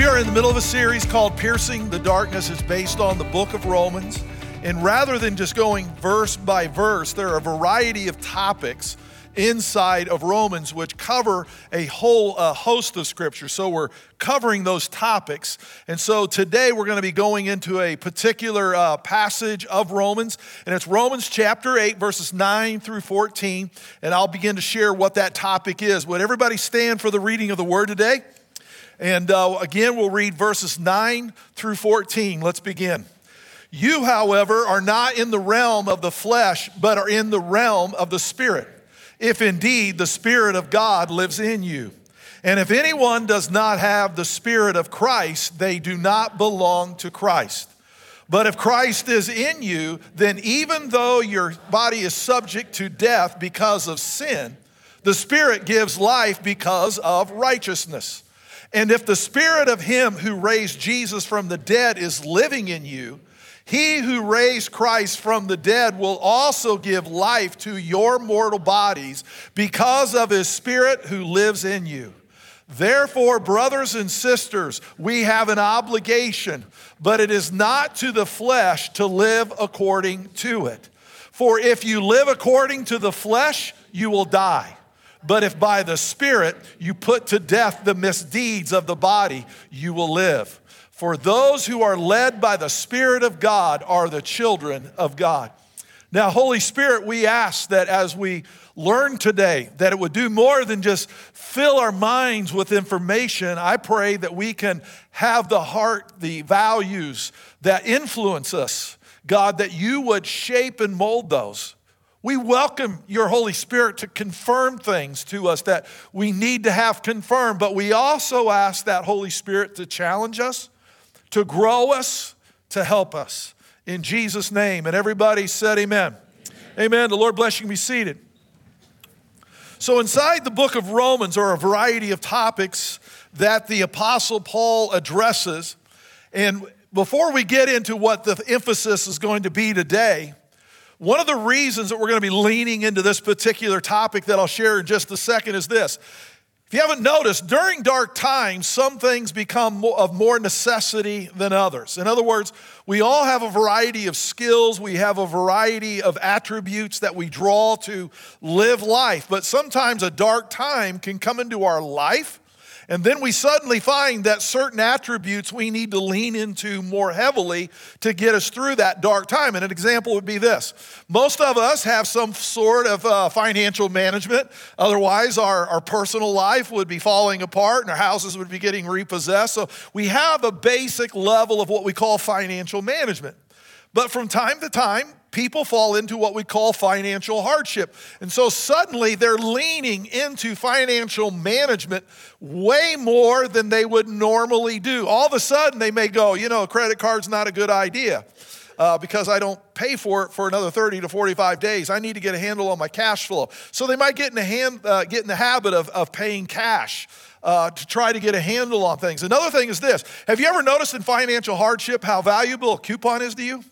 We are in the middle of a series called Piercing the Darkness. It's based on the book of Romans. And rather than just going verse by verse, there are a variety of topics inside of Romans which cover a whole uh, host of scripture. So we're covering those topics. And so today we're going to be going into a particular uh, passage of Romans, and it's Romans chapter 8, verses 9 through 14. And I'll begin to share what that topic is. Would everybody stand for the reading of the word today? And uh, again, we'll read verses 9 through 14. Let's begin. You, however, are not in the realm of the flesh, but are in the realm of the Spirit, if indeed the Spirit of God lives in you. And if anyone does not have the Spirit of Christ, they do not belong to Christ. But if Christ is in you, then even though your body is subject to death because of sin, the Spirit gives life because of righteousness. And if the spirit of him who raised Jesus from the dead is living in you, he who raised Christ from the dead will also give life to your mortal bodies because of his spirit who lives in you. Therefore, brothers and sisters, we have an obligation, but it is not to the flesh to live according to it. For if you live according to the flesh, you will die. But if by the Spirit you put to death the misdeeds of the body, you will live. For those who are led by the Spirit of God are the children of God. Now, Holy Spirit, we ask that as we learn today, that it would do more than just fill our minds with information. I pray that we can have the heart, the values that influence us. God, that you would shape and mold those. We welcome your Holy Spirit to confirm things to us that we need to have confirmed, but we also ask that Holy Spirit to challenge us, to grow us, to help us. In Jesus' name. And everybody said, Amen. Amen. The Lord bless you. Be seated. So, inside the book of Romans are a variety of topics that the Apostle Paul addresses. And before we get into what the emphasis is going to be today, one of the reasons that we're going to be leaning into this particular topic that I'll share in just a second is this. If you haven't noticed, during dark times, some things become of more necessity than others. In other words, we all have a variety of skills, we have a variety of attributes that we draw to live life, but sometimes a dark time can come into our life and then we suddenly find that certain attributes we need to lean into more heavily to get us through that dark time. And an example would be this most of us have some sort of uh, financial management, otherwise, our, our personal life would be falling apart and our houses would be getting repossessed. So we have a basic level of what we call financial management. But from time to time, people fall into what we call financial hardship. And so suddenly they're leaning into financial management way more than they would normally do. All of a sudden they may go, you know, a credit card's not a good idea. Uh, because I don't pay for it for another 30 to 45 days. I need to get a handle on my cash flow. So they might get in the, hand, uh, get in the habit of, of paying cash. Uh, to try to get a handle on things. Another thing is this Have you ever noticed in financial hardship how valuable a coupon is to you?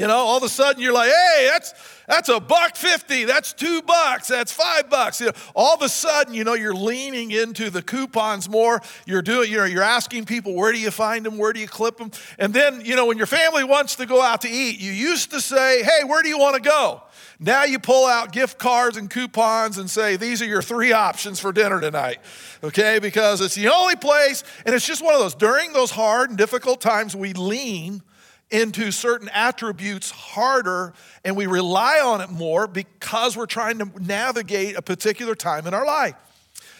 You know, all of a sudden you're like, hey, that's that's a buck fifty, that's two bucks, that's five bucks. You know, all of a sudden, you know, you're leaning into the coupons more. You're doing, you know, you're asking people where do you find them, where do you clip them, and then you know when your family wants to go out to eat, you used to say, hey, where do you want to go? Now you pull out gift cards and coupons and say, these are your three options for dinner tonight, okay? Because it's the only place, and it's just one of those. During those hard and difficult times, we lean into certain attributes harder and we rely on it more because we're trying to navigate a particular time in our life.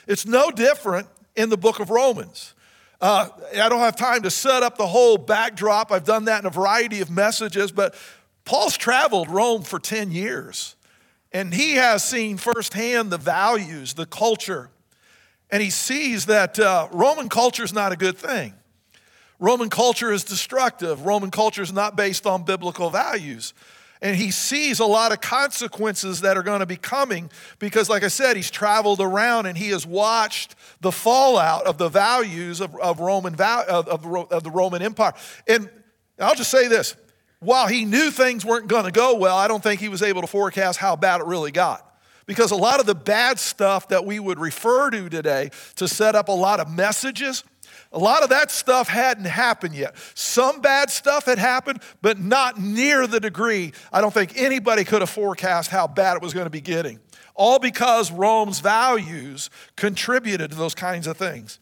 It's no different in the book of Romans. Uh, I don't have time to set up the whole backdrop. I've done that in a variety of messages, but Paul's traveled Rome for 10 years and he has seen firsthand the values, the culture. and he sees that uh, Roman culture is not a good thing. Roman culture is destructive. Roman culture is not based on biblical values. And he sees a lot of consequences that are going to be coming because, like I said, he's traveled around and he has watched the fallout of the values of, of Roman, of, of, of the Roman Empire. And I'll just say this while he knew things weren't going to go well, I don't think he was able to forecast how bad it really got. Because a lot of the bad stuff that we would refer to today to set up a lot of messages, a lot of that stuff hadn't happened yet. Some bad stuff had happened, but not near the degree I don't think anybody could have forecast how bad it was going to be getting. All because Rome's values contributed to those kinds of things.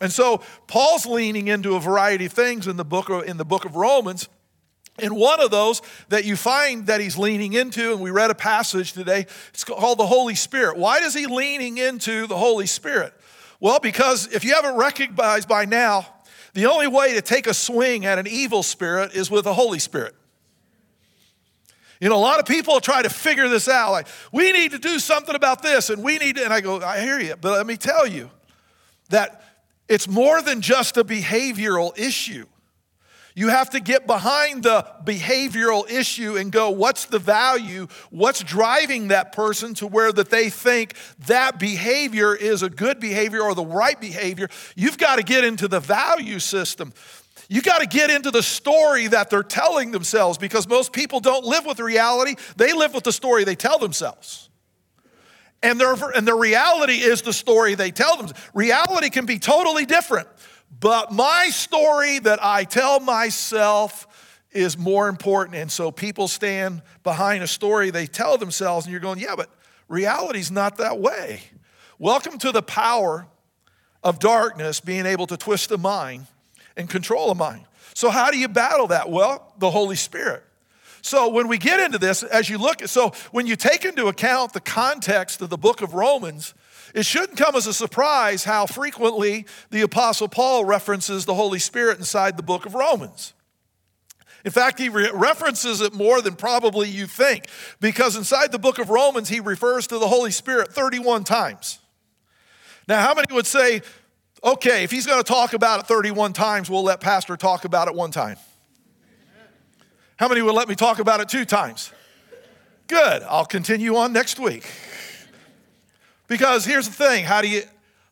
And so Paul's leaning into a variety of things in the book of, in the book of Romans. And one of those that you find that he's leaning into, and we read a passage today, it's called the Holy Spirit. Why is he leaning into the Holy Spirit? Well, because if you haven't recognized by now, the only way to take a swing at an evil spirit is with the Holy Spirit. You know, a lot of people try to figure this out. Like, we need to do something about this, and we need to, and I go, I hear you, but let me tell you that it's more than just a behavioral issue. You have to get behind the behavioral issue and go, what's the value? What's driving that person to where that they think that behavior is a good behavior or the right behavior? You've got to get into the value system. You got to get into the story that they're telling themselves because most people don't live with reality. They live with the story they tell themselves. And their, and their reality is the story they tell them. Reality can be totally different. But my story that I tell myself is more important. And so people stand behind a story they tell themselves, and you're going, yeah, but reality's not that way. Welcome to the power of darkness being able to twist the mind and control the mind. So, how do you battle that? Well, the Holy Spirit. So, when we get into this, as you look, at, so when you take into account the context of the book of Romans, it shouldn't come as a surprise how frequently the Apostle Paul references the Holy Spirit inside the book of Romans. In fact, he re- references it more than probably you think, because inside the book of Romans, he refers to the Holy Spirit 31 times. Now, how many would say, okay, if he's going to talk about it 31 times, we'll let Pastor talk about it one time? How many would let me talk about it two times? Good. I'll continue on next week. Because here's the thing how do you,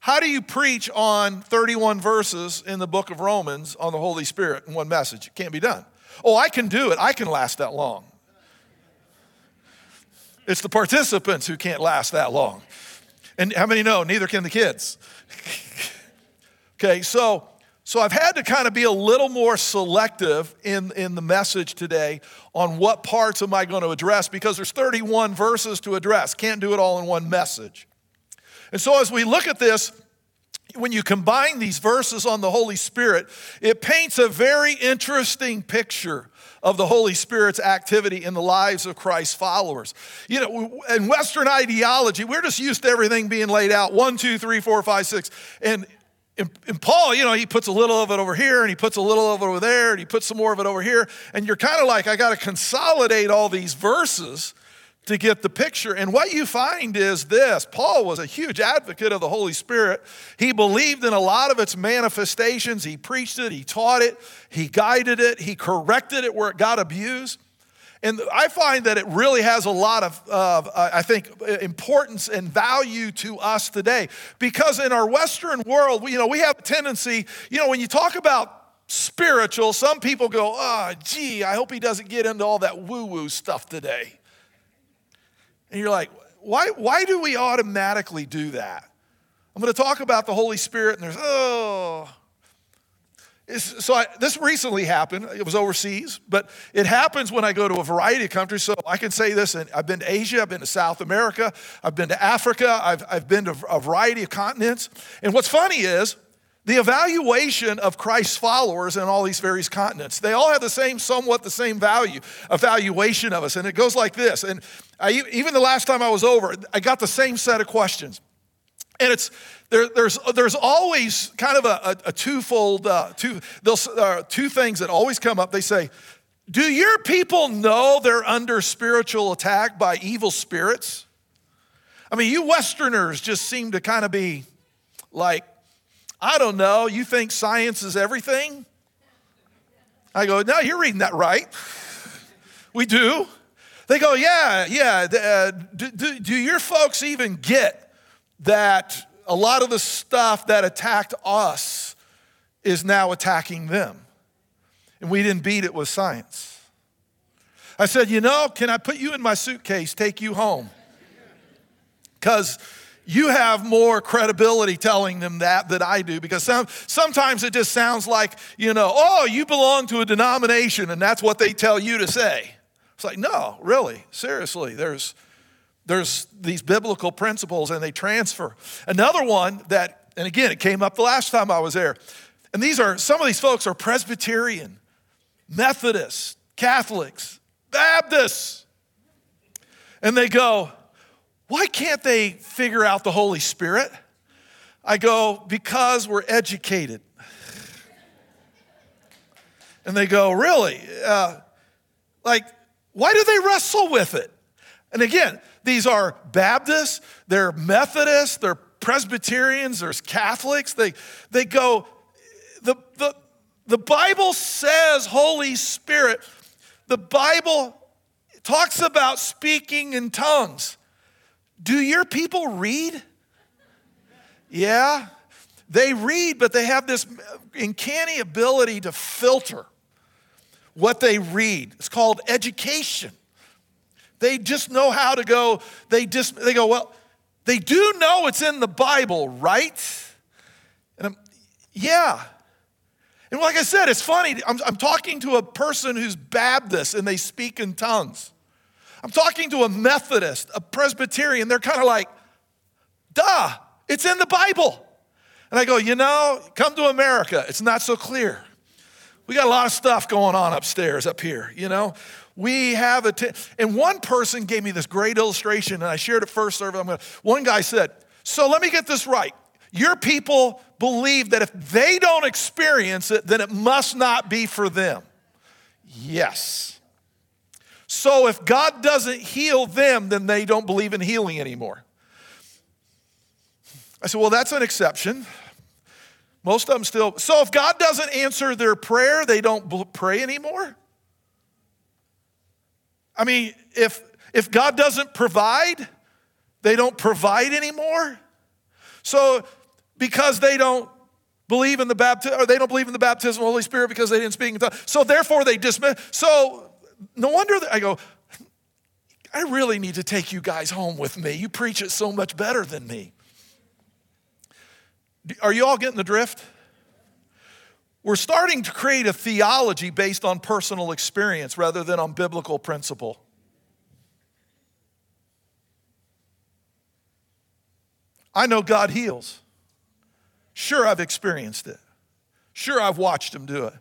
how do you preach on 31 verses in the book of Romans on the Holy Spirit in one message? It can't be done. Oh, I can do it. I can last that long. It's the participants who can't last that long. And how many know? Neither can the kids. okay, so so I've had to kind of be a little more selective in, in the message today on what parts am I going to address because there's 31 verses to address. Can't do it all in one message. And so, as we look at this, when you combine these verses on the Holy Spirit, it paints a very interesting picture of the Holy Spirit's activity in the lives of Christ's followers. You know, in Western ideology, we're just used to everything being laid out one, two, three, four, five, six. And and, Paul, you know, he puts a little of it over here and he puts a little of it over there and he puts some more of it over here. And you're kind of like, I got to consolidate all these verses to get the picture. And what you find is this Paul was a huge advocate of the Holy Spirit. He believed in a lot of its manifestations. He preached it, he taught it, he guided it, he corrected it where it got abused. And I find that it really has a lot of, uh, I think, importance and value to us today. Because in our Western world, you know, we have a tendency, you know, when you talk about spiritual, some people go, oh, gee, I hope he doesn't get into all that woo woo stuff today. And you're like, why, why do we automatically do that? I'm going to talk about the Holy Spirit, and there's, oh. It's, so I, this recently happened. It was overseas, but it happens when I go to a variety of countries. So I can say this, and I've been to Asia, I've been to South America, I've been to Africa, I've, I've been to a variety of continents. And what's funny is the evaluation of Christ's followers in all these various continents, they all have the same, somewhat the same value, evaluation of us. And it goes like this. And I, even the last time I was over, I got the same set of questions. And it's, there, there's, there's always kind of a, a, a twofold, uh, two, uh, two things that always come up. They say, Do your people know they're under spiritual attack by evil spirits? I mean, you Westerners just seem to kind of be Like, I don't know, you think science is everything? I go, no, you're reading that right. We do. They go, yeah, yeah. Uh, do, do, do your folks even get that a lot of the stuff that attacked us is now attacking them? And we didn't beat it with science. I said, you know, can I put you in my suitcase, take you home? Because you have more credibility telling them that than I do because some, sometimes it just sounds like, you know, oh, you belong to a denomination and that's what they tell you to say. It's like, no, really, seriously, there's, there's these biblical principles and they transfer. Another one that, and again, it came up the last time I was there, and these are, some of these folks are Presbyterian, Methodists, Catholics, Baptists. And they go, why can't they figure out the Holy Spirit? I go, because we're educated. And they go, really? Uh, like, why do they wrestle with it? And again, these are Baptists, they're Methodists, they're Presbyterians, there's Catholics. They, they go, the, the, the Bible says Holy Spirit. The Bible talks about speaking in tongues. Do your people read? Yeah, they read, but they have this uncanny ability to filter what they read. It's called education. They just know how to go, they just, they go, well, they do know it's in the Bible, right? And I'm, yeah. And like I said, it's funny. I'm, I'm talking to a person who's Baptist and they speak in tongues. I'm talking to a Methodist, a Presbyterian. They're kind of like, duh, it's in the Bible. And I go, you know, come to America. It's not so clear. We got a lot of stuff going on upstairs, up here, you know. We have a, t- and one person gave me this great illustration, and I shared it first service. I'm gonna, one guy said, So let me get this right. Your people believe that if they don't experience it, then it must not be for them. Yes. So if God doesn't heal them, then they don't believe in healing anymore. I said, Well, that's an exception. Most of them still. So if God doesn't answer their prayer, they don't pray anymore? I mean, if, if God doesn't provide, they don't provide anymore? So because they don't believe in the baptism, or they don't believe in the baptism of the Holy Spirit because they didn't speak in tongues. So therefore they dismiss. So no wonder that I go, I really need to take you guys home with me. You preach it so much better than me. Are you all getting the drift? We're starting to create a theology based on personal experience rather than on biblical principle. I know God heals. Sure, I've experienced it. Sure, I've watched Him do it.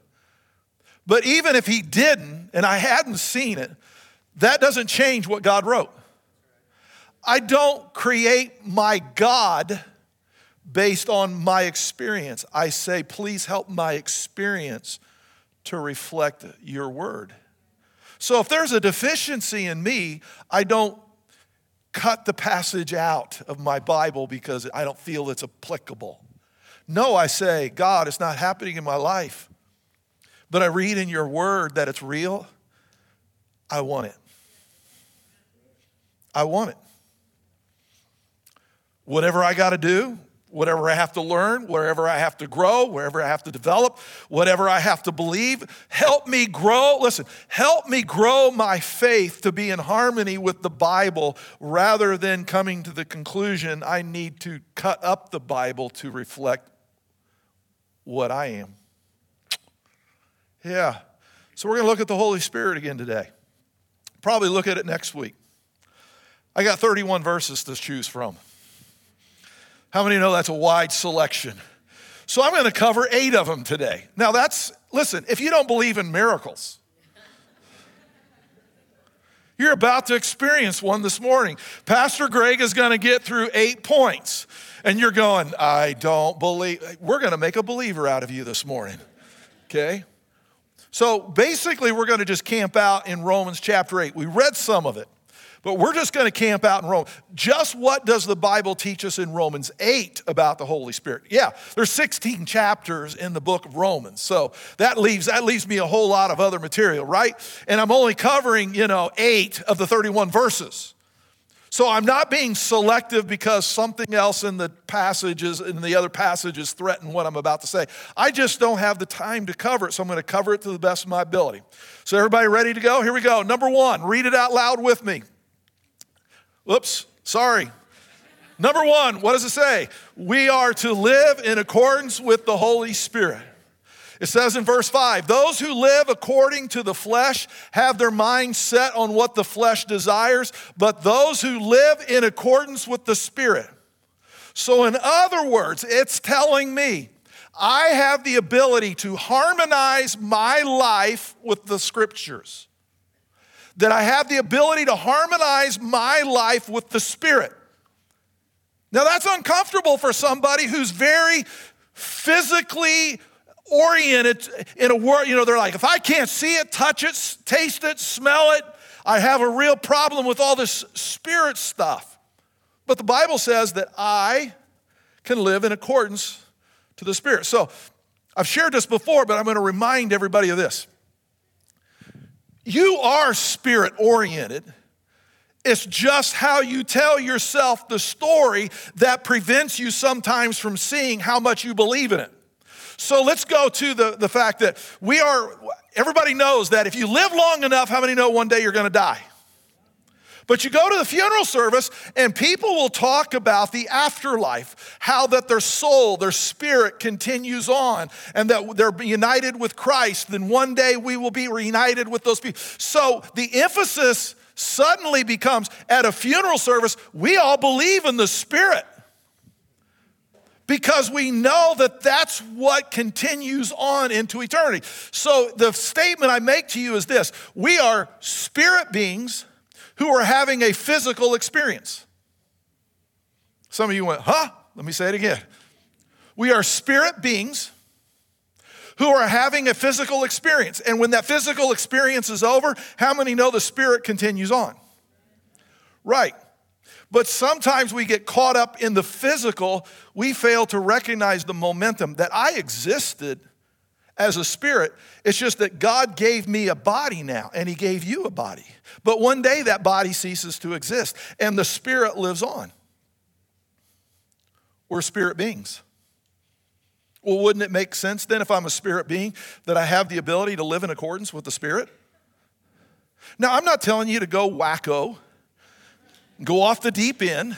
But even if he didn't, and I hadn't seen it, that doesn't change what God wrote. I don't create my God based on my experience. I say, please help my experience to reflect your word. So if there's a deficiency in me, I don't cut the passage out of my Bible because I don't feel it's applicable. No, I say, God, it's not happening in my life but I read in your word that it's real, I want it. I want it. Whatever I got to do, whatever I have to learn, wherever I have to grow, wherever I have to develop, whatever I have to believe, help me grow. Listen, help me grow my faith to be in harmony with the Bible rather than coming to the conclusion I need to cut up the Bible to reflect what I am. Yeah. So we're going to look at the Holy Spirit again today. Probably look at it next week. I got 31 verses to choose from. How many know that's a wide selection? So I'm going to cover eight of them today. Now, that's, listen, if you don't believe in miracles, you're about to experience one this morning. Pastor Greg is going to get through eight points, and you're going, I don't believe. We're going to make a believer out of you this morning, okay? So basically, we're going to just camp out in Romans chapter 8. We read some of it, But we're just going to camp out in Rome. Just what does the Bible teach us in Romans 8 about the Holy Spirit? Yeah, there's 16 chapters in the book of Romans. So that leaves that leaves me a whole lot of other material, right? And I'm only covering, you know, 8 of the 31 verses. So I'm not being selective because something else in the passages in the other passages threaten what I'm about to say. I just don't have the time to cover it, so I'm going to cover it to the best of my ability. So everybody ready to go? Here we go. Number 1, read it out loud with me. Whoops, sorry. Number 1, what does it say? We are to live in accordance with the Holy Spirit. It says in verse 5 Those who live according to the flesh have their mind set on what the flesh desires, but those who live in accordance with the Spirit. So, in other words, it's telling me I have the ability to harmonize my life with the scriptures, that I have the ability to harmonize my life with the Spirit. Now, that's uncomfortable for somebody who's very physically oriented in a world, you know, they're like, if I can't see it, touch it, taste it, smell it, I have a real problem with all this spirit stuff. But the Bible says that I can live in accordance to the Spirit. So I've shared this before, but I'm going to remind everybody of this. You are spirit oriented. It's just how you tell yourself the story that prevents you sometimes from seeing how much you believe in it. So let's go to the, the fact that we are, everybody knows that if you live long enough, how many know one day you're to die? But you go to the funeral service and people will talk about the afterlife, how that their soul, their spirit continues on, and that they're united with Christ. Then one day we will be reunited with those people. So the emphasis suddenly becomes at a funeral service, we all believe in the spirit because we know that that's what continues on into eternity. So, the statement I make to you is this we are spirit beings who are having a physical experience. Some of you went, huh? Let me say it again. We are spirit beings who are having a physical experience. And when that physical experience is over, how many know the spirit continues on? Right. But sometimes we get caught up in the physical, we fail to recognize the momentum that I existed as a spirit. It's just that God gave me a body now, and He gave you a body. But one day that body ceases to exist, and the spirit lives on. We're spirit beings. Well, wouldn't it make sense then if I'm a spirit being that I have the ability to live in accordance with the spirit? Now, I'm not telling you to go wacko go off the deep end.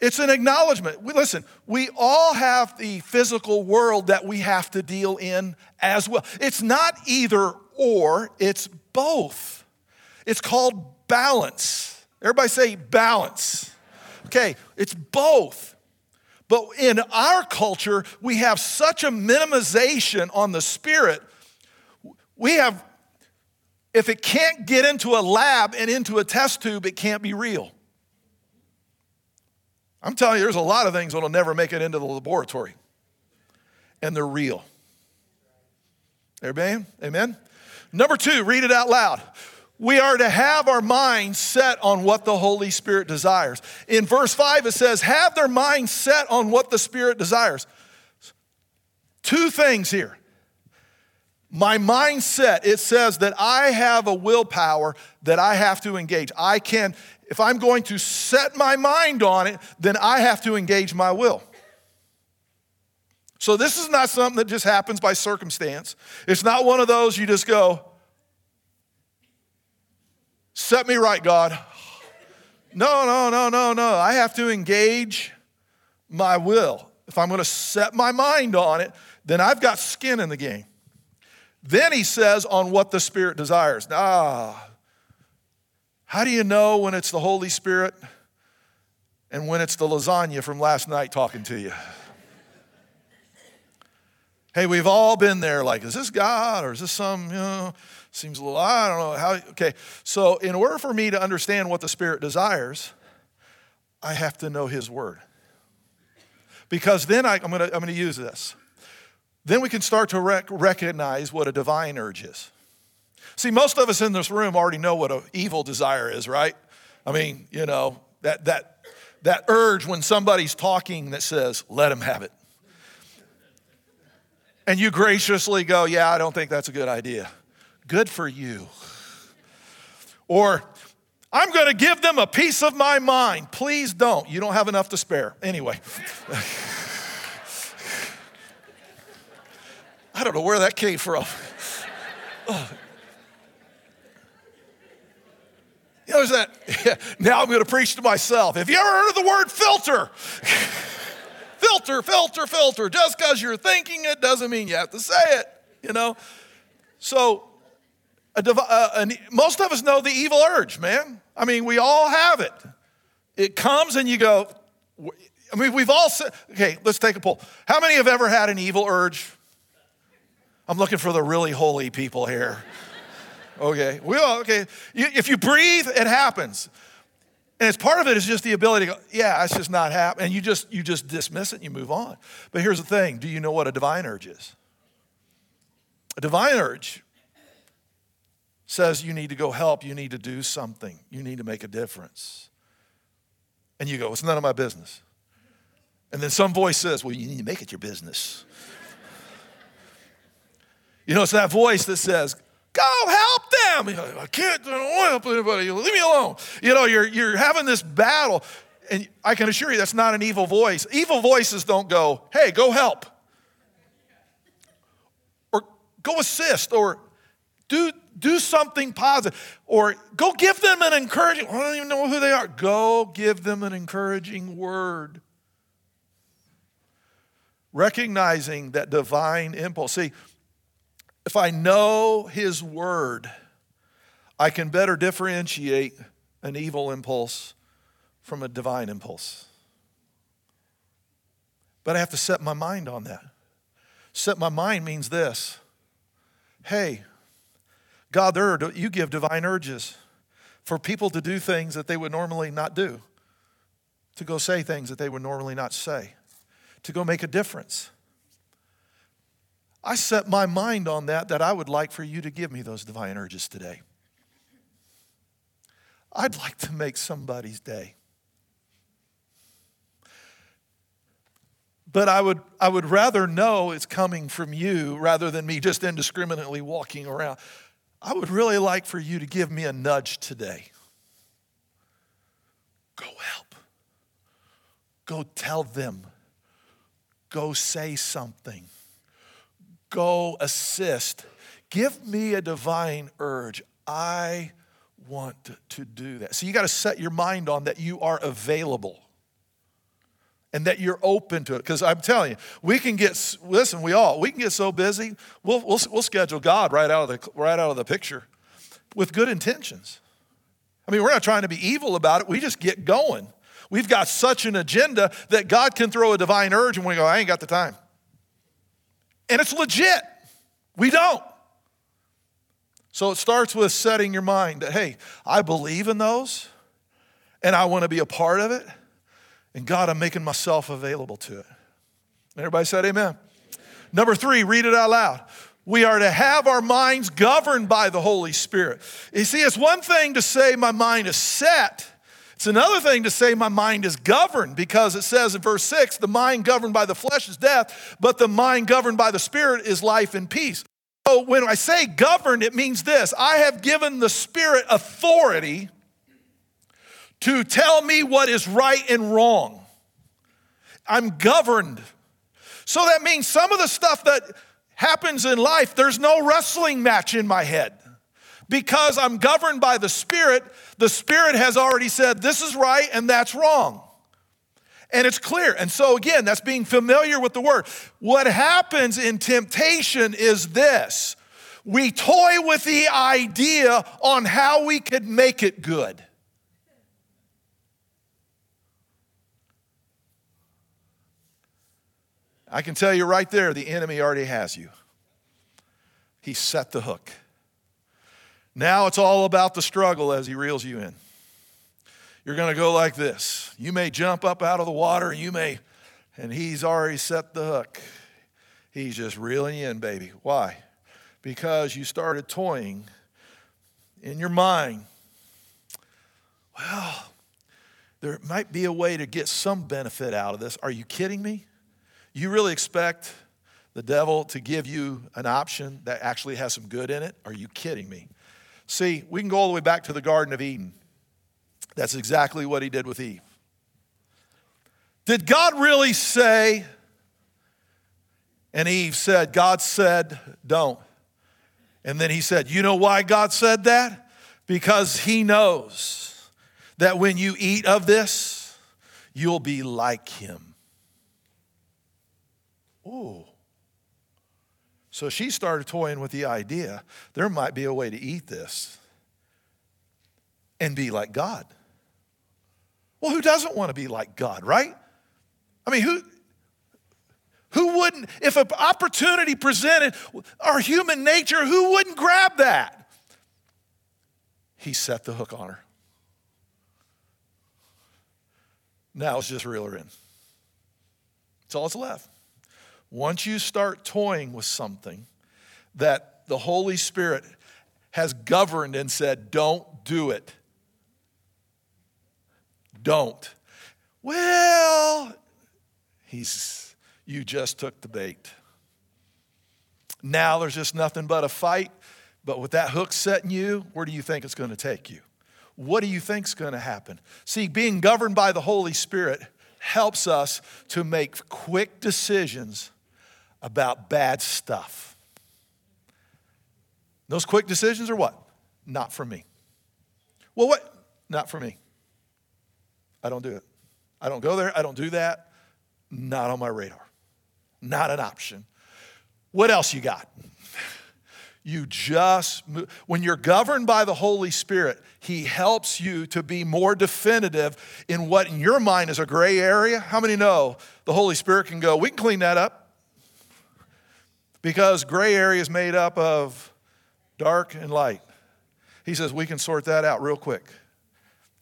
It's an acknowledgement. We, Listen, we all have the physical world that we have to deal in as well. It's not either or, it's both. It's called balance. Everybody say balance. Okay, it's both. But in our culture, we have such a minimization on the spirit. We have if it can't get into a lab and into a test tube, it can't be real. I'm telling you, there's a lot of things that'll never make it into the laboratory, and they're real. Amen? Amen? Number two, read it out loud. We are to have our mind set on what the Holy Spirit desires. In verse 5, it says, Have their mind set on what the Spirit desires. Two things here my mindset, it says that I have a willpower that I have to engage. I can, if I'm going to set my mind on it, then I have to engage my will. So this is not something that just happens by circumstance. It's not one of those you just go, set me right, God. No, no, no, no, no. I have to engage my will. If I'm going to set my mind on it, then I've got skin in the game. Then he says on what the Spirit desires. Ah, how do you know when it's the Holy Spirit and when it's the lasagna from last night talking to you? hey, we've all been there like, is this God or is this some, you know, seems a little, I don't know how. Okay, so in order for me to understand what the Spirit desires, I have to know His Word. Because then I, am going to I'm going to use this then we can start to rec- recognize what a divine urge is. See, most of us in this room already know what an evil desire is, right? I mean, you know, that, that, that urge when somebody's talking that says, let him have it. And you graciously go, yeah, I don't think that's a good idea. Good for you. Or, I'm going to give them a piece of my mind. Please don't. You don't have enough to spare. Anyway. I don't know where that came from. You know, that? Yeah, now I'm going to preach to myself. Have you ever heard of the word filter? filter, filter, filter. Just because you're thinking it doesn't mean you have to say it, you know? So, a, uh, most of us know the evil urge, man. I mean, we all have it. It comes and you go, I mean, we've all said, okay, let's take a poll. How many have ever had an evil urge? I'm looking for the really holy people here. Okay, we all, okay. if you breathe, it happens. And it's part of it is just the ability to go, yeah, it's just not happening. And you just you just dismiss it and you move on. But here's the thing: do you know what a divine urge is? A divine urge says you need to go help, you need to do something, you need to make a difference. And you go, it's none of my business. And then some voice says, well, you need to make it your business. You know, it's that voice that says, Go help them. Like, I can't, I don't want to help anybody. Leave me alone. You know, you're, you're having this battle. And I can assure you that's not an evil voice. Evil voices don't go, hey, go help. Or go assist. Or do, do something positive. Or go give them an encouraging, I don't even know who they are. Go give them an encouraging word. Recognizing that divine impulse. See, if I know His Word, I can better differentiate an evil impulse from a divine impulse. But I have to set my mind on that. Set my mind means this hey, God, there are, you give divine urges for people to do things that they would normally not do, to go say things that they would normally not say, to go make a difference. I set my mind on that, that I would like for you to give me those divine urges today. I'd like to make somebody's day. But I would, I would rather know it's coming from you rather than me just indiscriminately walking around. I would really like for you to give me a nudge today. Go help. Go tell them. Go say something go assist. Give me a divine urge. I want to do that. So you got to set your mind on that you are available and that you're open to it. Because I'm telling you, we can get, listen, we all, we can get so busy, we'll, we'll, we'll schedule God right out, of the, right out of the picture with good intentions. I mean, we're not trying to be evil about it, we just get going. We've got such an agenda that God can throw a divine urge and we go, I ain't got the time. And it's legit. We don't. So it starts with setting your mind that, hey, I believe in those and I want to be a part of it. And God, I'm making myself available to it. Everybody said amen. Number three, read it out loud. We are to have our minds governed by the Holy Spirit. You see, it's one thing to say my mind is set it's another thing to say my mind is governed because it says in verse 6 the mind governed by the flesh is death, but the mind governed by the spirit is life and peace. So when I say governed, it means this I have given the spirit authority to tell me what is right and wrong. I'm governed. So that means some of the stuff that happens in life, there's no wrestling match in my head because I'm governed by the Spirit, the Spirit has already said this is right and that's wrong. And it's clear. And so, again, that's being familiar with the word. What happens in temptation is this we toy with the idea on how we could make it good. I can tell you right there, the enemy already has you. He set the hook. Now it's all about the struggle as he reels you in. You're going to go like this. You may jump up out of the water, and you may, and he's already set the hook. He's just reeling you in, baby. Why? Because you started toying in your mind. well, there might be a way to get some benefit out of this. Are you kidding me? You really expect the devil to give you an option that actually has some good in it? Are you kidding me? See, we can go all the way back to the Garden of Eden. That's exactly what he did with Eve. Did God really say, and Eve said, God said, don't. And then he said, You know why God said that? Because he knows that when you eat of this, you'll be like him. Ooh. So she started toying with the idea there might be a way to eat this and be like God. Well, who doesn't want to be like God, right? I mean, who, who wouldn't, if an opportunity presented our human nature, who wouldn't grab that? He set the hook on her. Now let's just reel her in. That's all that's left. Once you start toying with something that the Holy Spirit has governed and said, don't do it, don't. Well, he's, you just took the bait. Now there's just nothing but a fight. But with that hook setting you, where do you think it's going to take you? What do you think's going to happen? See, being governed by the Holy Spirit helps us to make quick decisions about bad stuff. Those quick decisions are what? Not for me. Well, what? Not for me. I don't do it. I don't go there. I don't do that. Not on my radar. Not an option. What else you got? You just, when you're governed by the Holy Spirit, He helps you to be more definitive in what in your mind is a gray area. How many know the Holy Spirit can go, we can clean that up? Because gray area is made up of dark and light. He says we can sort that out real quick.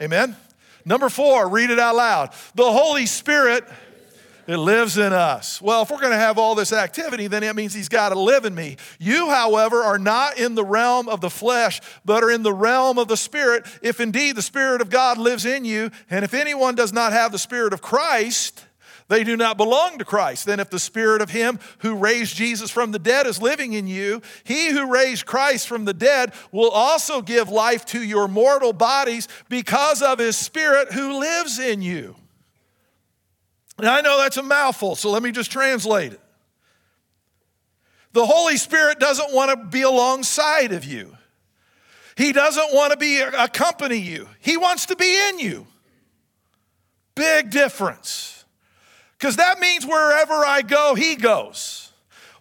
Amen? Number four, read it out loud. The Holy Spirit, it lives in us. Well, if we're going to have all this activity, then it means He's got to live in me. You, however, are not in the realm of the flesh, but are in the realm of the Spirit, if indeed the Spirit of God lives in you. And if anyone does not have the Spirit of Christ, they do not belong to Christ. Then, if the spirit of him who raised Jesus from the dead is living in you, he who raised Christ from the dead will also give life to your mortal bodies because of his spirit who lives in you. And I know that's a mouthful, so let me just translate it. The Holy Spirit doesn't want to be alongside of you. He doesn't want to be accompany you. He wants to be in you. Big difference. Because that means wherever I go, he goes.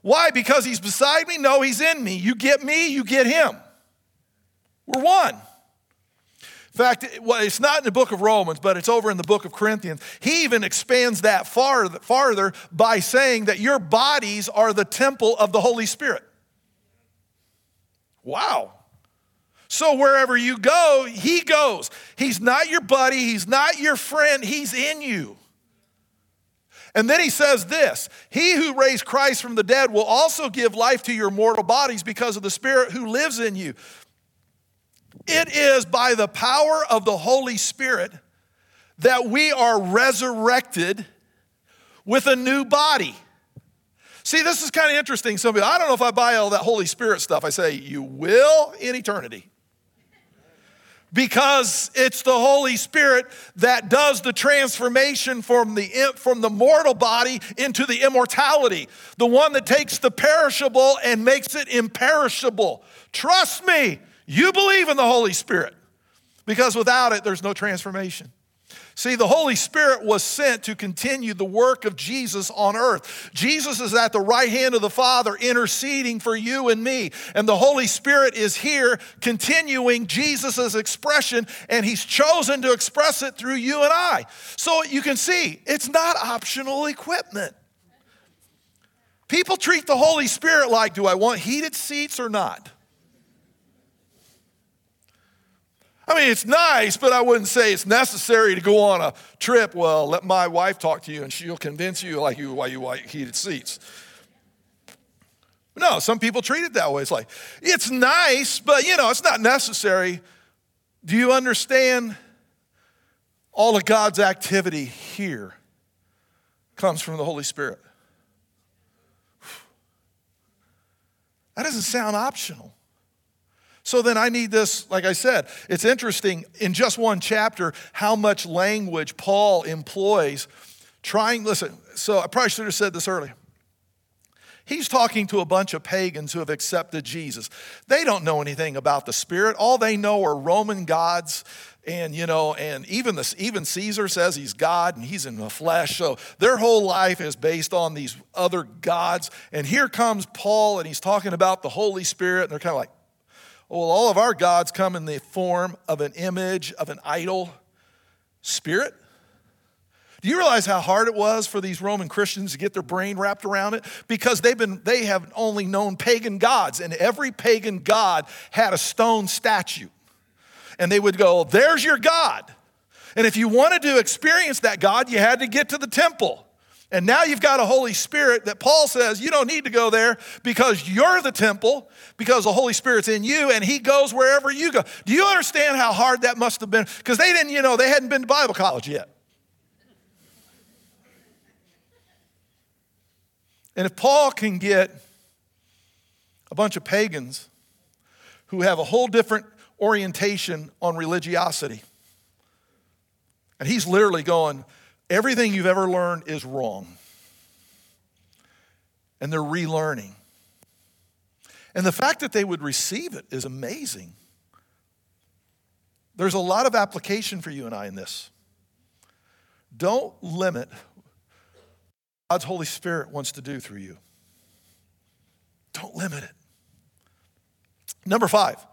Why? Because he's beside me? No, he's in me. You get me, you get him. We're one. In fact, it's not in the book of Romans, but it's over in the book of Corinthians. He even expands that farther, farther by saying that your bodies are the temple of the Holy Spirit. Wow. So wherever you go, he goes. He's not your buddy, he's not your friend, he's in you. And then he says this He who raised Christ from the dead will also give life to your mortal bodies because of the Spirit who lives in you. It is by the power of the Holy Spirit that we are resurrected with a new body. See, this is kind of interesting. Some people, I don't know if I buy all that Holy Spirit stuff. I say, you will in eternity because it's the Holy Spirit that does the transformation from the, from the mortal body into the immortality, the one that takes the perishable and makes it imperishable. Trust me, you believe in the Holy Spirit because without it, there's no transformation. See, the Holy Spirit was sent to continue the work of Jesus on earth. Jesus is at the right hand of the Father interceding for you and me. And the Holy Spirit is here continuing Jesus' expression, and He's chosen to express it through you and I. So you can see, it's not optional equipment. People treat the Holy Spirit like, do I want heated seats or not? I mean, it's nice, but I wouldn't say it's necessary to go on a trip. Well, let my wife talk to you and she'll convince you like you why you like heated seats. No, some people treat it that way. It's like, it's nice, but you know, it's not necessary. Do you understand All of God's activity here comes from the Holy Spirit. That doesn't sound optional. So then I need this, like I said, it's interesting in just one chapter how much language Paul employs trying, listen, so I probably should have said this earlier. He's talking to a bunch of pagans who have accepted Jesus. They don't know anything about the Spirit. All they know are Roman gods and you know and even this even caesar says he's god and he's in the flesh so their whole life is based on these other gods and here comes paul and he's talking about the holy spirit and they're kind of like well all of our gods come in the form of an image of an idol spirit do you realize how hard it was for these Roman Christians to get their brain wrapped around it? Because they've been, they have only known pagan gods, and every pagan god had a stone statue and they would go, There's your God. And if you wanted to experience that God, you had to get to the temple. And now you've got a Holy Spirit that Paul says you don't need to go there because you're the temple, because the Holy Spirit's in you and He goes wherever you go. Do you understand how hard that must have been? Because they didn't, you know, they hadn't been to Bible college yet. And if Paul can get a bunch of pagans who have a whole different orientation on religiosity. And he's literally going, everything you've ever learned is wrong. And they're relearning. And the fact that they would receive it is amazing. There's a lot of application for you and I in this. Don't limit God's Holy Spirit wants to do through you. Don't limit it. Number five,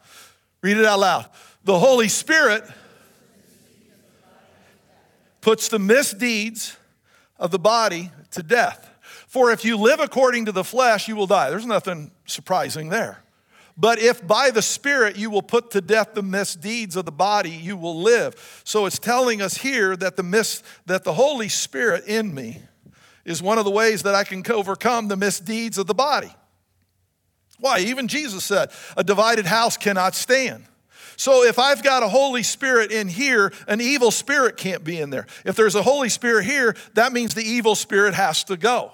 Read it out loud. The Holy Spirit puts the misdeeds of the body to death. For if you live according to the flesh, you will die. There's nothing surprising there. But if by the Spirit you will put to death the misdeeds of the body, you will live. So it's telling us here that the, mis- that the Holy Spirit in me is one of the ways that I can overcome the misdeeds of the body. Why? Even Jesus said, a divided house cannot stand. So if I've got a Holy Spirit in here, an evil spirit can't be in there. If there's a Holy Spirit here, that means the evil spirit has to go.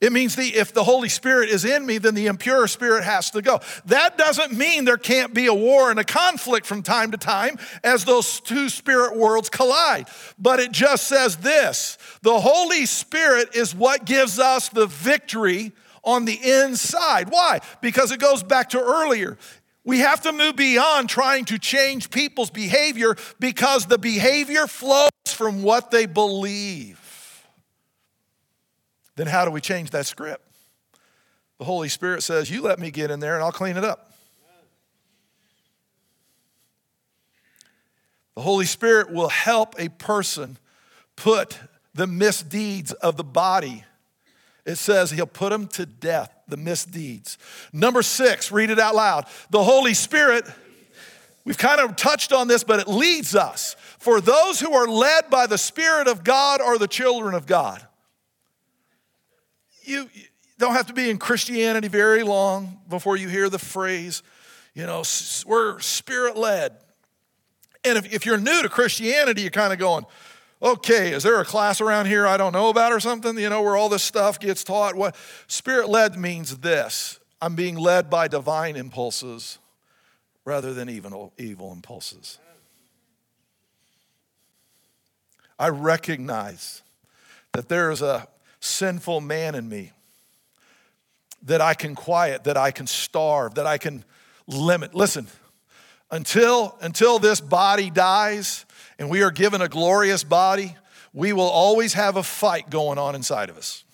It means the, if the Holy Spirit is in me, then the impure spirit has to go. That doesn't mean there can't be a war and a conflict from time to time as those two spirit worlds collide. But it just says this the Holy Spirit is what gives us the victory on the inside. Why? Because it goes back to earlier. We have to move beyond trying to change people's behavior because the behavior flows from what they believe. Then, how do we change that script? The Holy Spirit says, You let me get in there and I'll clean it up. The Holy Spirit will help a person put the misdeeds of the body it says he'll put them to death, the misdeeds. Number six, read it out loud. The Holy Spirit, we've kind of touched on this, but it leads us. For those who are led by the Spirit of God are the children of God. You don't have to be in Christianity very long before you hear the phrase, you know, we're spirit led. And if, if you're new to Christianity, you're kind of going, okay, is there a class around here I don't know about or something? You know, where all this stuff gets taught? What spirit led means this I'm being led by divine impulses rather than evil, evil impulses. I recognize that there is a sinful man in me that I can quiet, that I can starve, that I can limit. Listen, until, until this body dies, and we are given a glorious body, we will always have a fight going on inside of us.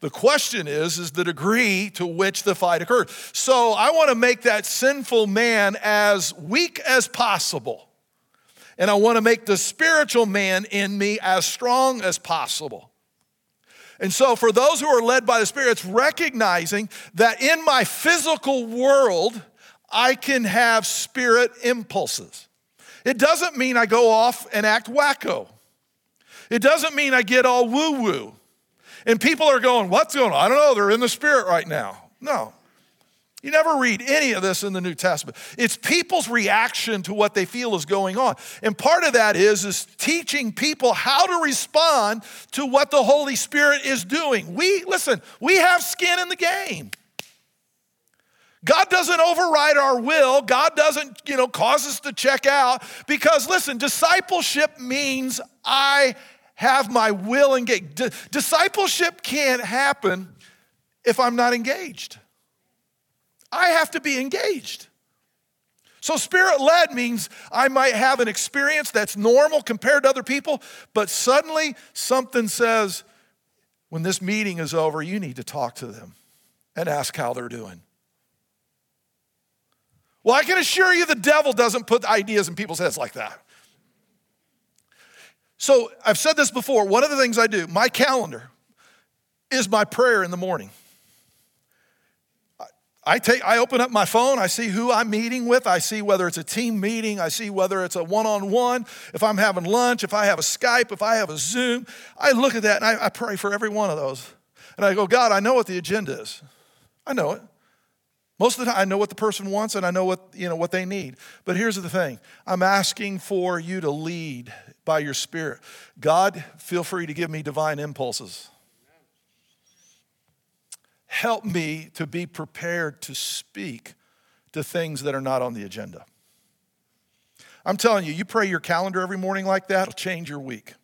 The question is, is the degree to which the fight occurred. So I want to make that sinful man as weak as possible. And I want to make the spiritual man in me as strong as possible. And so, for those who are led by the Spirit, it's recognizing that in my physical world, I can have spirit impulses. It doesn't mean I go off and act wacko. It doesn't mean I get all woo woo. And people are going, What's going on? I don't know. They're in the spirit right now. No. You never read any of this in the New Testament. It's people's reaction to what they feel is going on. And part of that is, is teaching people how to respond to what the Holy Spirit is doing. We, listen, we have skin in the game. God doesn't override our will. God doesn't, you know, cause us to check out because listen, discipleship means I have my will engaged. Discipleship can't happen if I'm not engaged. I have to be engaged. So, spirit led means I might have an experience that's normal compared to other people, but suddenly something says, when this meeting is over, you need to talk to them and ask how they're doing. Well, I can assure you the devil doesn't put ideas in people's heads like that. So, I've said this before. One of the things I do, my calendar is my prayer in the morning. I take I open up my phone, I see who I'm meeting with, I see whether it's a team meeting, I see whether it's a one-on-one, if I'm having lunch, if I have a Skype, if I have a Zoom. I look at that and I, I pray for every one of those. And I go, God, I know what the agenda is. I know it. Most of the time I know what the person wants and I know what, you know, what they need. But here's the thing. I'm asking for you to lead by your spirit. God, feel free to give me divine impulses help me to be prepared to speak to things that are not on the agenda. I'm telling you, you pray your calendar every morning like that, it'll change your week.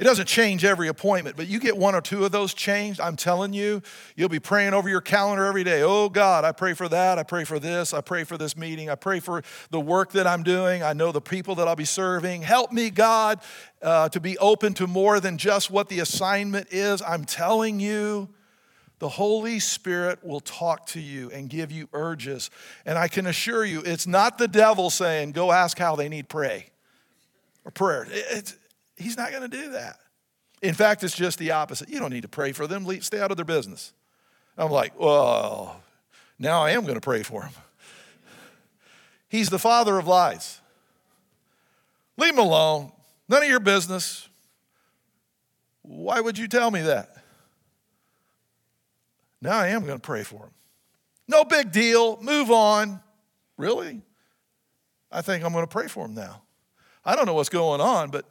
It doesn't change every appointment, but you get one or two of those changed. I'm telling you, you'll be praying over your calendar every day. Oh God, I pray for that. I pray for this. I pray for this meeting. I pray for the work that I'm doing. I know the people that I'll be serving. Help me, God, uh, to be open to more than just what the assignment is. I'm telling you, the Holy Spirit will talk to you and give you urges. And I can assure you, it's not the devil saying, go ask how they need pray or prayer. It's, he's not going to do that. In fact, it's just the opposite. You don't need to pray for them, stay out of their business. I'm like, well, now I am going to pray for him. He's the father of lies. Leave him alone. None of your business. Why would you tell me that? Now I am going to pray for him. No big deal. Move on. Really? I think I'm going to pray for him now. I don't know what's going on, but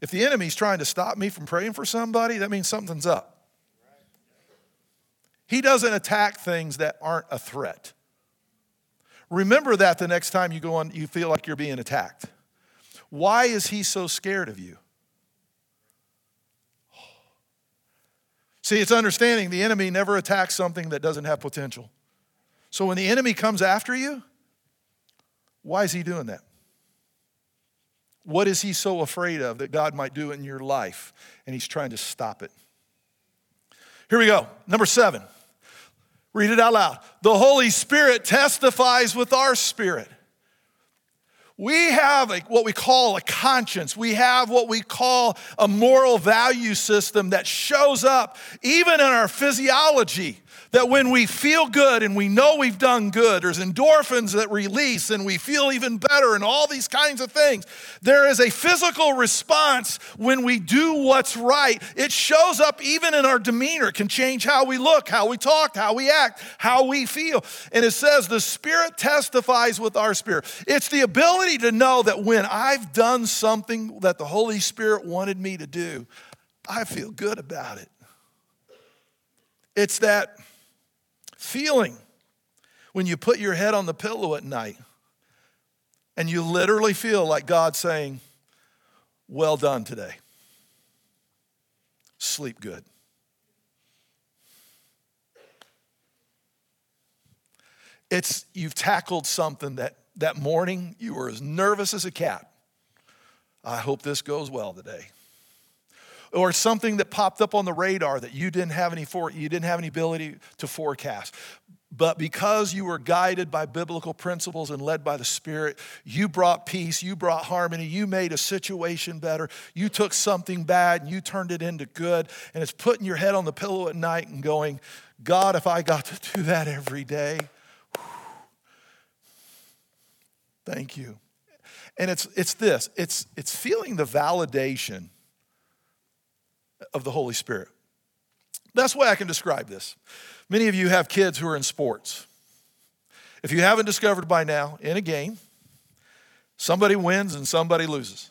if the enemy's trying to stop me from praying for somebody, that means something's up. He doesn't attack things that aren't a threat. Remember that the next time you go on, you feel like you're being attacked. Why is he so scared of you? See, it's understanding the enemy never attacks something that doesn't have potential. So when the enemy comes after you, why is he doing that? What is he so afraid of that God might do in your life? And he's trying to stop it. Here we go. Number seven. Read it out loud. The Holy Spirit testifies with our spirit we have a, what we call a conscience. We have what we call a moral value system that shows up even in our physiology that when we feel good and we know we've done good, there's endorphins that release and we feel even better and all these kinds of things. There is a physical response when we do what's right. It shows up even in our demeanor, it can change how we look, how we talk, how we act, how we feel. And it says the Spirit testifies with our spirit. It's the ability to know that when I've done something that the Holy Spirit wanted me to do, I feel good about it. It's that feeling when you put your head on the pillow at night and you literally feel like God saying, Well done today. Sleep good. It's you've tackled something that that morning you were as nervous as a cat. I hope this goes well today or something that popped up on the radar that you didn't have any for, you didn't have any ability to forecast. But because you were guided by biblical principles and led by the Spirit, you brought peace, you brought harmony, you made a situation better. You took something bad and you turned it into good. And it's putting your head on the pillow at night and going, God, if I got to do that every day, thank you. And it's, it's this it's, it's feeling the validation of the Holy Spirit. That's way I can describe this. Many of you have kids who are in sports. If you haven't discovered by now, in a game, somebody wins and somebody loses.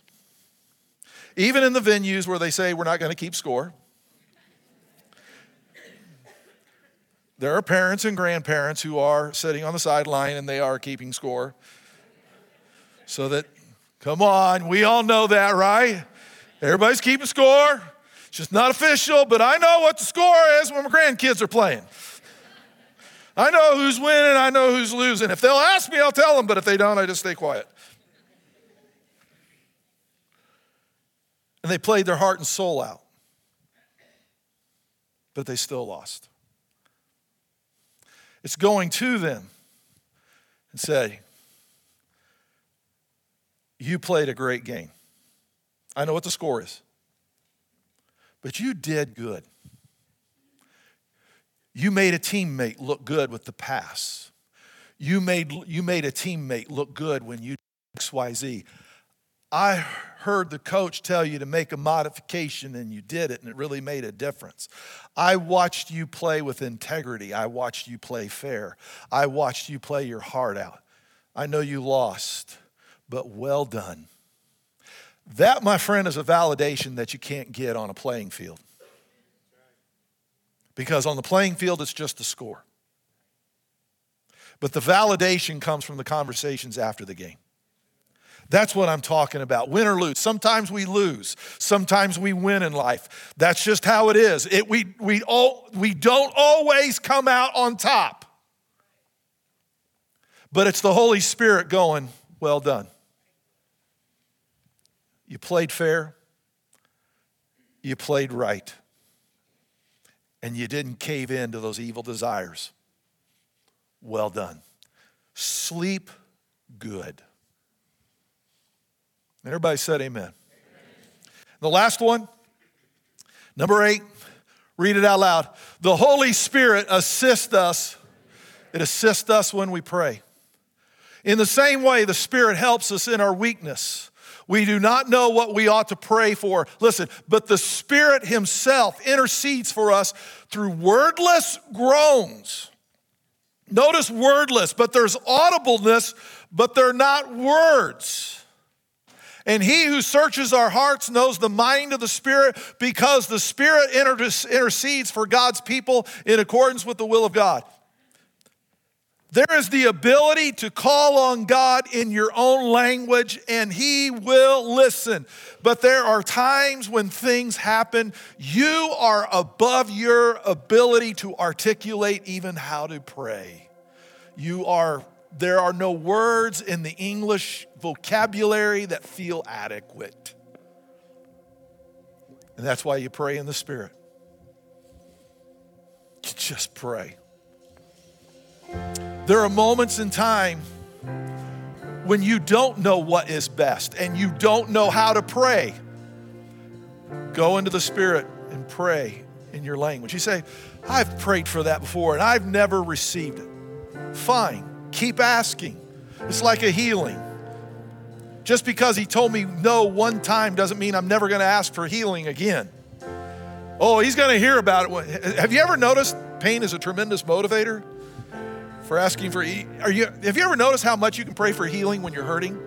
Even in the venues where they say we're not going to keep score, there are parents and grandparents who are sitting on the sideline and they are keeping score. So that, come on, we all know that, right? Everybody's keeping score. It's just not official, but I know what the score is when my grandkids are playing. I know who's winning, I know who's losing. If they'll ask me, I'll tell them, but if they don't, I just stay quiet. And they played their heart and soul out, but they still lost. It's going to them and say, You played a great game. I know what the score is, but you did good. You made a teammate look good with the pass. You made, you made a teammate look good when you XYZ. I heard the coach tell you to make a modification and you did it and it really made a difference. I watched you play with integrity. I watched you play fair. I watched you play your heart out. I know you lost, but well done. That, my friend, is a validation that you can't get on a playing field. Because on the playing field, it's just a score. But the validation comes from the conversations after the game. That's what I'm talking about. Win or lose. Sometimes we lose. Sometimes we win in life. That's just how it is. It, we, we, all, we don't always come out on top. But it's the Holy Spirit going, well done. You played fair. You played right. And you didn't cave in to those evil desires. Well done. Sleep good. Everybody said amen. amen. The last one, number eight, read it out loud. The Holy Spirit assists us, it assists us when we pray. In the same way, the Spirit helps us in our weakness. We do not know what we ought to pray for. Listen, but the Spirit Himself intercedes for us through wordless groans. Notice wordless, but there's audibleness, but they're not words. And he who searches our hearts knows the mind of the Spirit because the Spirit intercedes for God's people in accordance with the will of God. There is the ability to call on God in your own language and He will listen. But there are times when things happen, you are above your ability to articulate even how to pray. You are there are no words in the English vocabulary that feel adequate. And that's why you pray in the Spirit. You just pray. There are moments in time when you don't know what is best and you don't know how to pray. Go into the Spirit and pray in your language. You say, I've prayed for that before and I've never received it. Fine. Keep asking. It's like a healing. Just because he told me no one time doesn't mean I'm never going to ask for healing again. Oh, he's going to hear about it. Have you ever noticed pain is a tremendous motivator for asking for are you have you ever noticed how much you can pray for healing when you're hurting?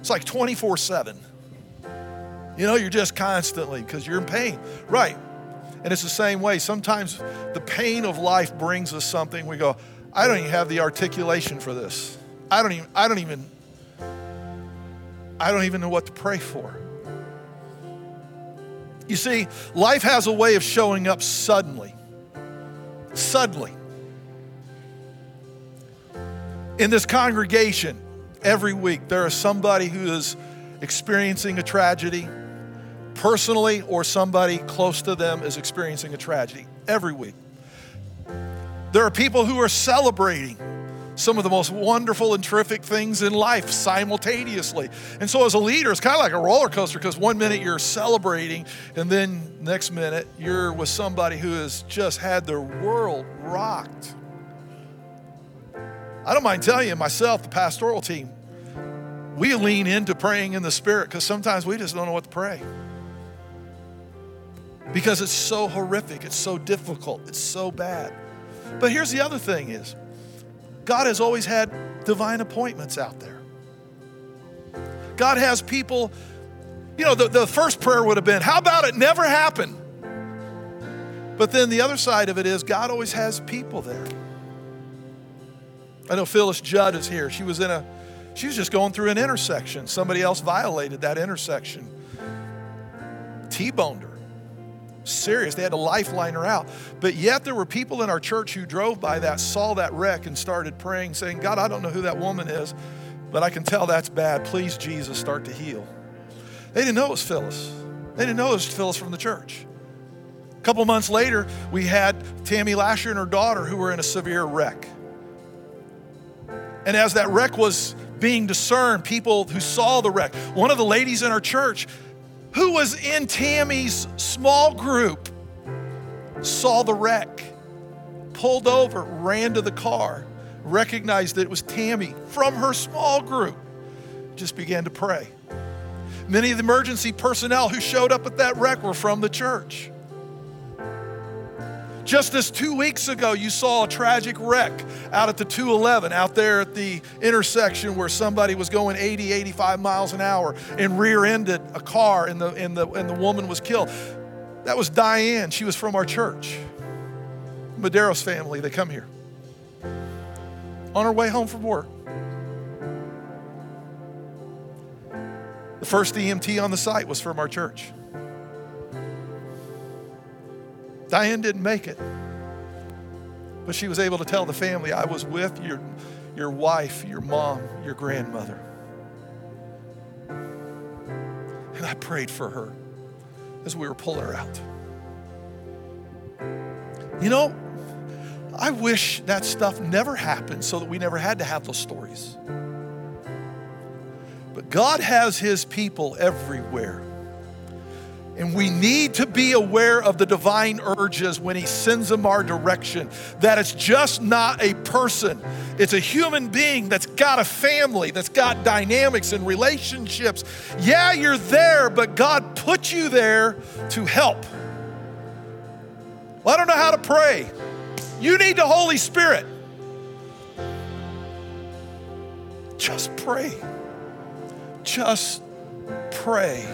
It's like 24/7. You know, you're just constantly because you're in pain. Right. And it's the same way. Sometimes the pain of life brings us something. We go, I don't even have the articulation for this. I don't even, I don't even, I don't even know what to pray for. You see, life has a way of showing up suddenly. Suddenly. In this congregation, every week, there is somebody who is experiencing a tragedy personally, or somebody close to them is experiencing a tragedy every week. There are people who are celebrating some of the most wonderful and terrific things in life simultaneously. And so, as a leader, it's kind of like a roller coaster because one minute you're celebrating, and then next minute you're with somebody who has just had their world rocked. I don't mind telling you, myself, the pastoral team, we lean into praying in the Spirit because sometimes we just don't know what to pray. Because it's so horrific, it's so difficult, it's so bad. But here's the other thing is God has always had divine appointments out there. God has people, you know, the, the first prayer would have been, How about it never happen? But then the other side of it is, God always has people there. I know Phyllis Judd is here. She was in a, she was just going through an intersection. Somebody else violated that intersection, T boned her. Serious. They had to lifeline her out. But yet there were people in our church who drove by that, saw that wreck, and started praying, saying, God, I don't know who that woman is, but I can tell that's bad. Please, Jesus, start to heal. They didn't know it was Phyllis. They didn't know it was Phyllis from the church. A couple months later, we had Tammy Lasher and her daughter who were in a severe wreck. And as that wreck was being discerned, people who saw the wreck, one of the ladies in our church who was in Tammy's small group saw the wreck, pulled over, ran to the car, recognized that it was Tammy from her small group, just began to pray. Many of the emergency personnel who showed up at that wreck were from the church. Just this two weeks ago, you saw a tragic wreck out at the 211, out there at the intersection where somebody was going 80, 85 miles an hour and rear ended a car and the, and, the, and the woman was killed. That was Diane. She was from our church. Madero's family, they come here. On her way home from work. The first EMT on the site was from our church. Diane didn't make it. But she was able to tell the family, I was with your, your wife, your mom, your grandmother. And I prayed for her as we were pulling her out. You know, I wish that stuff never happened so that we never had to have those stories. But God has His people everywhere. And we need to be aware of the divine urges when He sends them our direction. That it's just not a person, it's a human being that's got a family, that's got dynamics and relationships. Yeah, you're there, but God put you there to help. Well, I don't know how to pray. You need the Holy Spirit. Just pray. Just pray.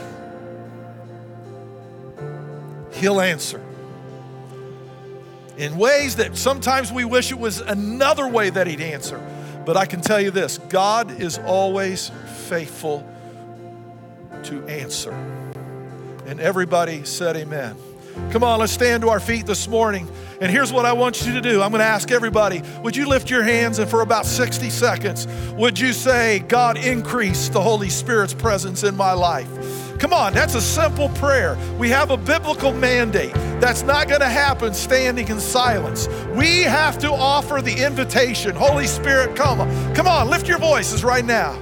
He'll answer. In ways that sometimes we wish it was another way that He'd answer. But I can tell you this God is always faithful to answer. And everybody said, Amen. Come on, let's stand to our feet this morning. And here's what I want you to do I'm going to ask everybody would you lift your hands and for about 60 seconds, would you say, God, increase the Holy Spirit's presence in my life? Come on, that's a simple prayer. We have a biblical mandate. That's not going to happen standing in silence. We have to offer the invitation. Holy Spirit, come. Come on, lift your voices right now.